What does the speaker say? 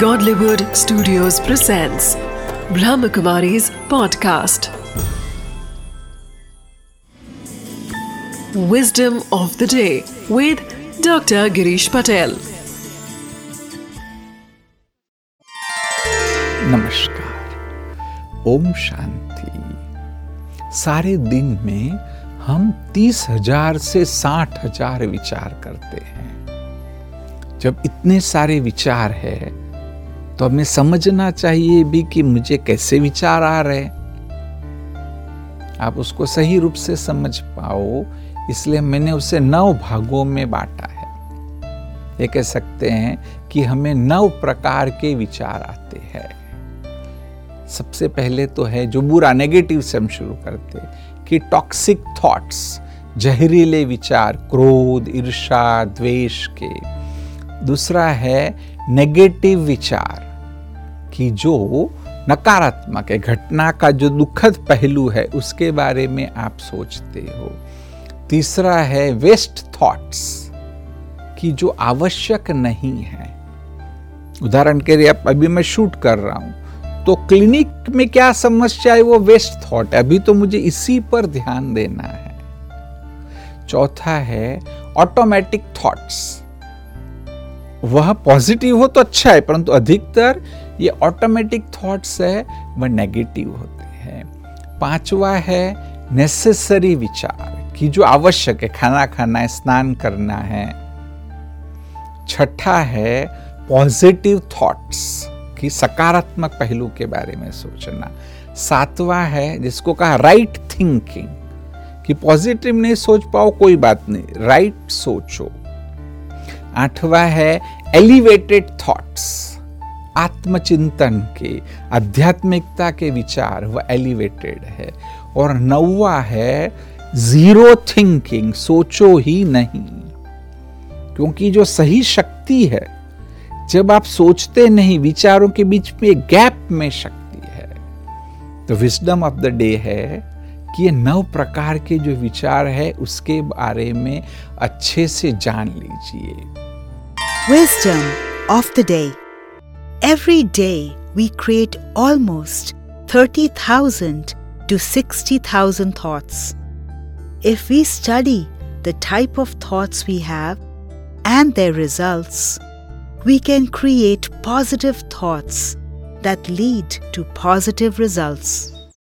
Godlywood Studios presents Brahmakumari's podcast. Wisdom of the day with Dr. Girish Patel. नमस्कार ओम शांति सारे दिन में हम तीस हज़ार से साठ हज़ार विचार करते हैं जब इतने सारे विचार है तो हमें समझना चाहिए भी कि मुझे कैसे विचार आ रहे आप उसको सही रूप से समझ पाओ, इसलिए मैंने उसे नौ भागों में बांटा है। ये कह सकते हैं कि हमें नौ प्रकार के विचार आते हैं। सबसे पहले तो है जो बुरा नेगेटिव से हम शुरू करते कि टॉक्सिक थॉट्स जहरीले विचार, क्रोध ईर्षा द्वेष के। दूसरा है नेगेटिव विचार। कि जो नकारात्मक है, घटना का जो दुखद पहलू है, उसके बारे में आप सोचते हो। तीसरा है वेस्ट थॉट्स कि जो आवश्यक नहीं है। उदाहरण के लिए अभी मैं शूट कर रहा हूँ तो क्लिनिक में क्या समस्या है? वो वेस्ट थॉट है। अभी तो मुझे इसी पर ध्यान देना है। चौथा है ऑटोमेटिक थॉट्स वह पॉजिटिव हो तो अच्छा है, परंतु अधिकतर ये ऑटोमेटिक थॉट्स है, वह नेगेटिव होते हैं। पांचवा है नेसेसरी विचार कि जो आवश्यक है, खाना खाना है, स्नान करना है। छठा है पॉजिटिव थॉट्स कि सकारात्मक पहलू के बारे में सोचना। सातवां है, जिसको कहा राइट थिंकिंग कि पॉजिटिव नहीं सोच पाओ, कोई बात नहीं राइट सोचो। आठवां है एलिवेटेड थॉट्स आत्मचिंतन के, आध्यात्मिकता के विचार वह एलिवेटेड है। और नौवा है ज़ीरो थिंकिंग सोचो ही नहीं। क्योंकि जो सही शक्ति है, जब आप सोचते नहीं, विचारों के बीच में गैप में शक्ति है तो विस्डम ऑफ़ द डे है कि ये नौ प्रकार के जो विचार है, उसके बारे में अच्छे से जान लीजिए। Wisdom of the day. Every day we create almost 30,000 to 60,000 thoughts. If we study the type of thoughts we have and their results, we can create positive thoughts that lead to positive results.